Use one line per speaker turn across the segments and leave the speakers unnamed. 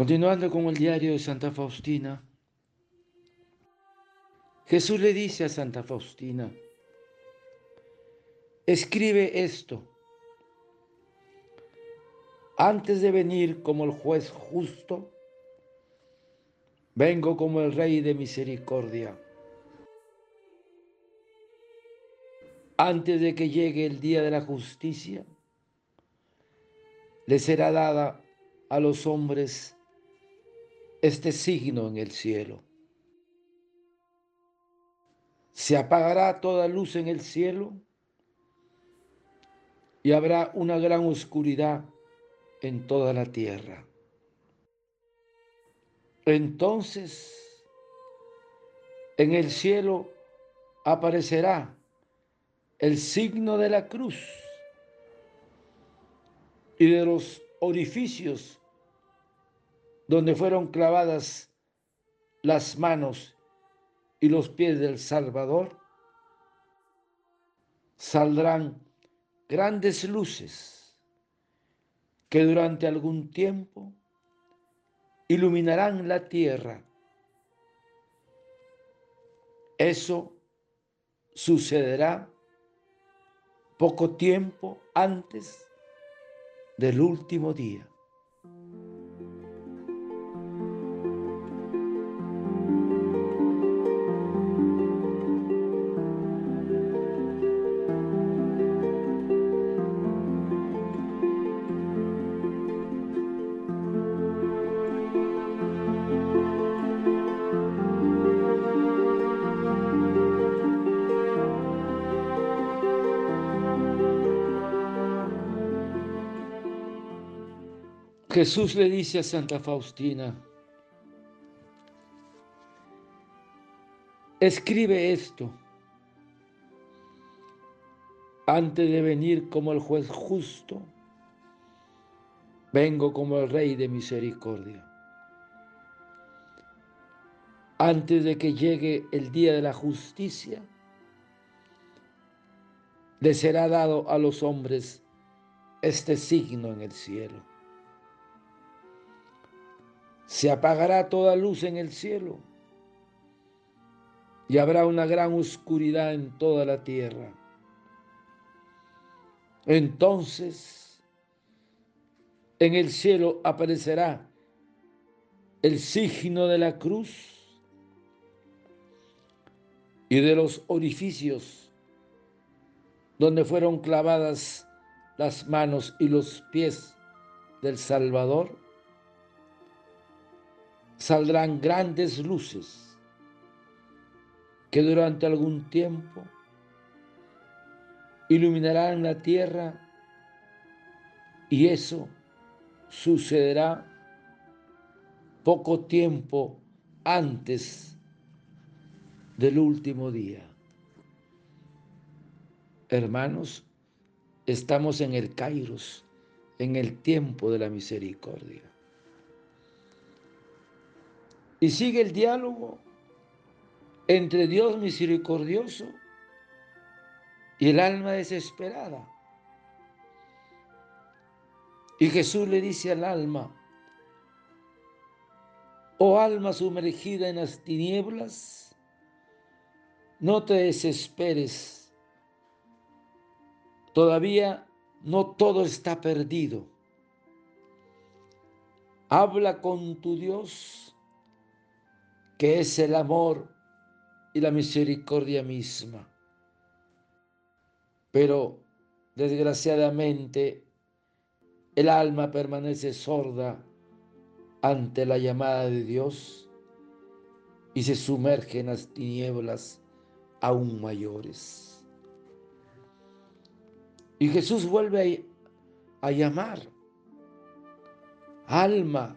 Continuando con el diario de Santa Faustina, Jesús le dice a Santa Faustina, escribe esto, antes de venir como el juez justo, vengo como el rey de misericordia. Antes de que llegue el día de la justicia, le será dada a los hombres este signo en el cielo. Se apagará toda luz en el cielo y habrá una gran oscuridad en toda la tierra. Entonces, en el cielo aparecerá el signo de la cruz y de los orificios donde fueron clavadas las manos y los pies del Salvador, saldrán grandes luces que durante algún tiempo iluminarán la tierra. Eso sucederá poco tiempo antes del último día. Jesús le dice a Santa Faustina, escribe esto antes de venir como el juez justo, vengo como el rey de misericordia. Antes de que llegue el día de la justicia, le será dado a los hombres este signo en el cielo se apagará toda luz en el cielo y habrá una gran oscuridad en toda la tierra. Entonces en el cielo aparecerá el signo de la cruz y de los orificios donde fueron clavadas las manos y los pies del Salvador saldrán grandes luces que durante algún tiempo iluminarán la tierra y eso sucederá poco tiempo antes del último día. Hermanos, estamos en el Kairos, en el tiempo de la misericordia. Y sigue el diálogo entre Dios misericordioso y el alma desesperada. Y Jesús le dice al alma, oh alma sumergida en las tinieblas, no te desesperes. Todavía no todo está perdido. Habla con tu Dios que es el amor y la misericordia misma. Pero desgraciadamente el alma permanece sorda ante la llamada de Dios y se sumerge en las tinieblas aún mayores. Y Jesús vuelve a, llamar, alma,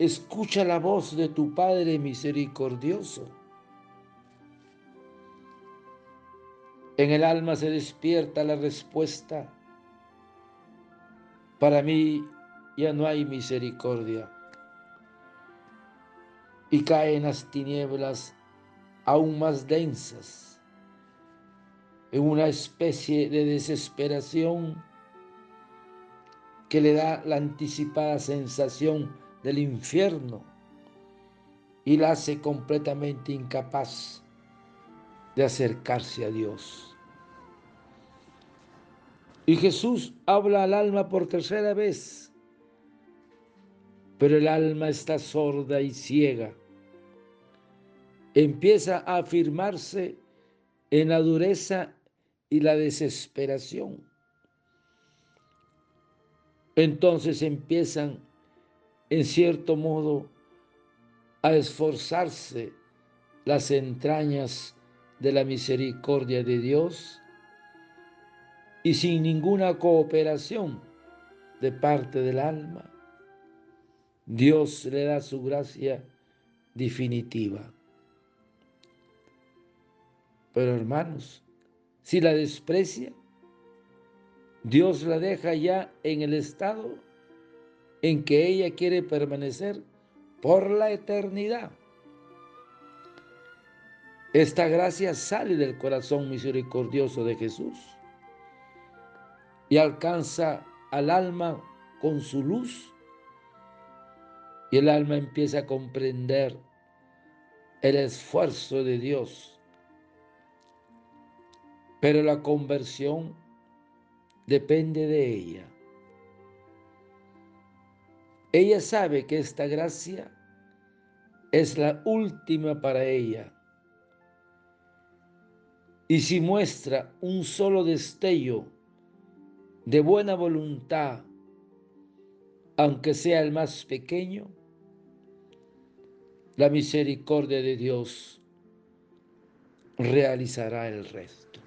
escucha la voz de tu Padre misericordioso. En el alma se despierta la respuesta. Para mí ya no hay misericordia. Y caen las tinieblas aún más densas, en una especie de desesperación que le da la anticipada sensación del infierno y la hace completamente incapaz de acercarse a Dios. Y Jesús habla al alma por tercera vez, pero el alma está sorda y ciega. Empieza a afirmarse en la dureza y la desesperación. Entonces empiezan, en cierto modo, a esforzarse las entrañas de la misericordia de Dios y sin ninguna cooperación de parte del alma, Dios le da su gracia definitiva. Pero hermanos, si la desprecia, Dios la deja ya en el estado en que ella quiere permanecer por la eternidad. Esta gracia sale del corazón misericordioso de Jesús y alcanza al alma con su luz y el alma empieza a comprender el esfuerzo de Dios. Pero la conversión depende de ella. Ella sabe que esta gracia es la última para ella. Y si muestra un solo destello de buena voluntad, aunque sea el más pequeño, la misericordia de Dios realizará el resto.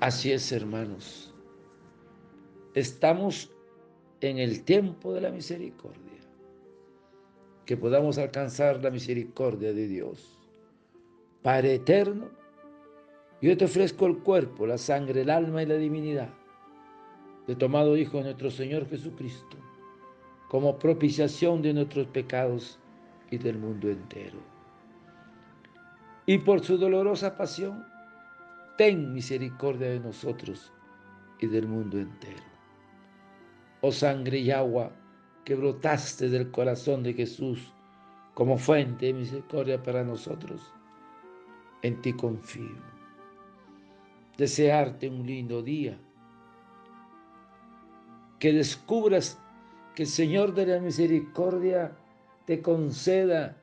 Así es, hermanos. Estamos en el tiempo de la misericordia, que podamos alcanzar la misericordia de Dios. Padre eterno, yo te ofrezco el cuerpo, la sangre, el alma y la divinidad de tomado Hijo de nuestro Señor Jesucristo, como propiciación de nuestros pecados y del mundo entero. Y por su dolorosa pasión, ten misericordia de nosotros y del mundo entero oh sangre y agua que brotaste del corazón de Jesús como fuente de misericordia para nosotros. En ti confío. Desearte un lindo día. Que descubras que el Señor de la Misericordia te conceda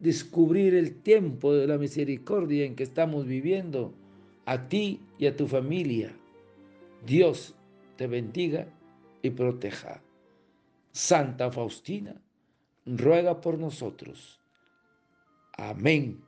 descubrir el tiempo de la misericordia en que estamos viviendo, a ti y a tu familia. Dios te bendiga y proteja. Santa Faustina, ruega por nosotros. Amén.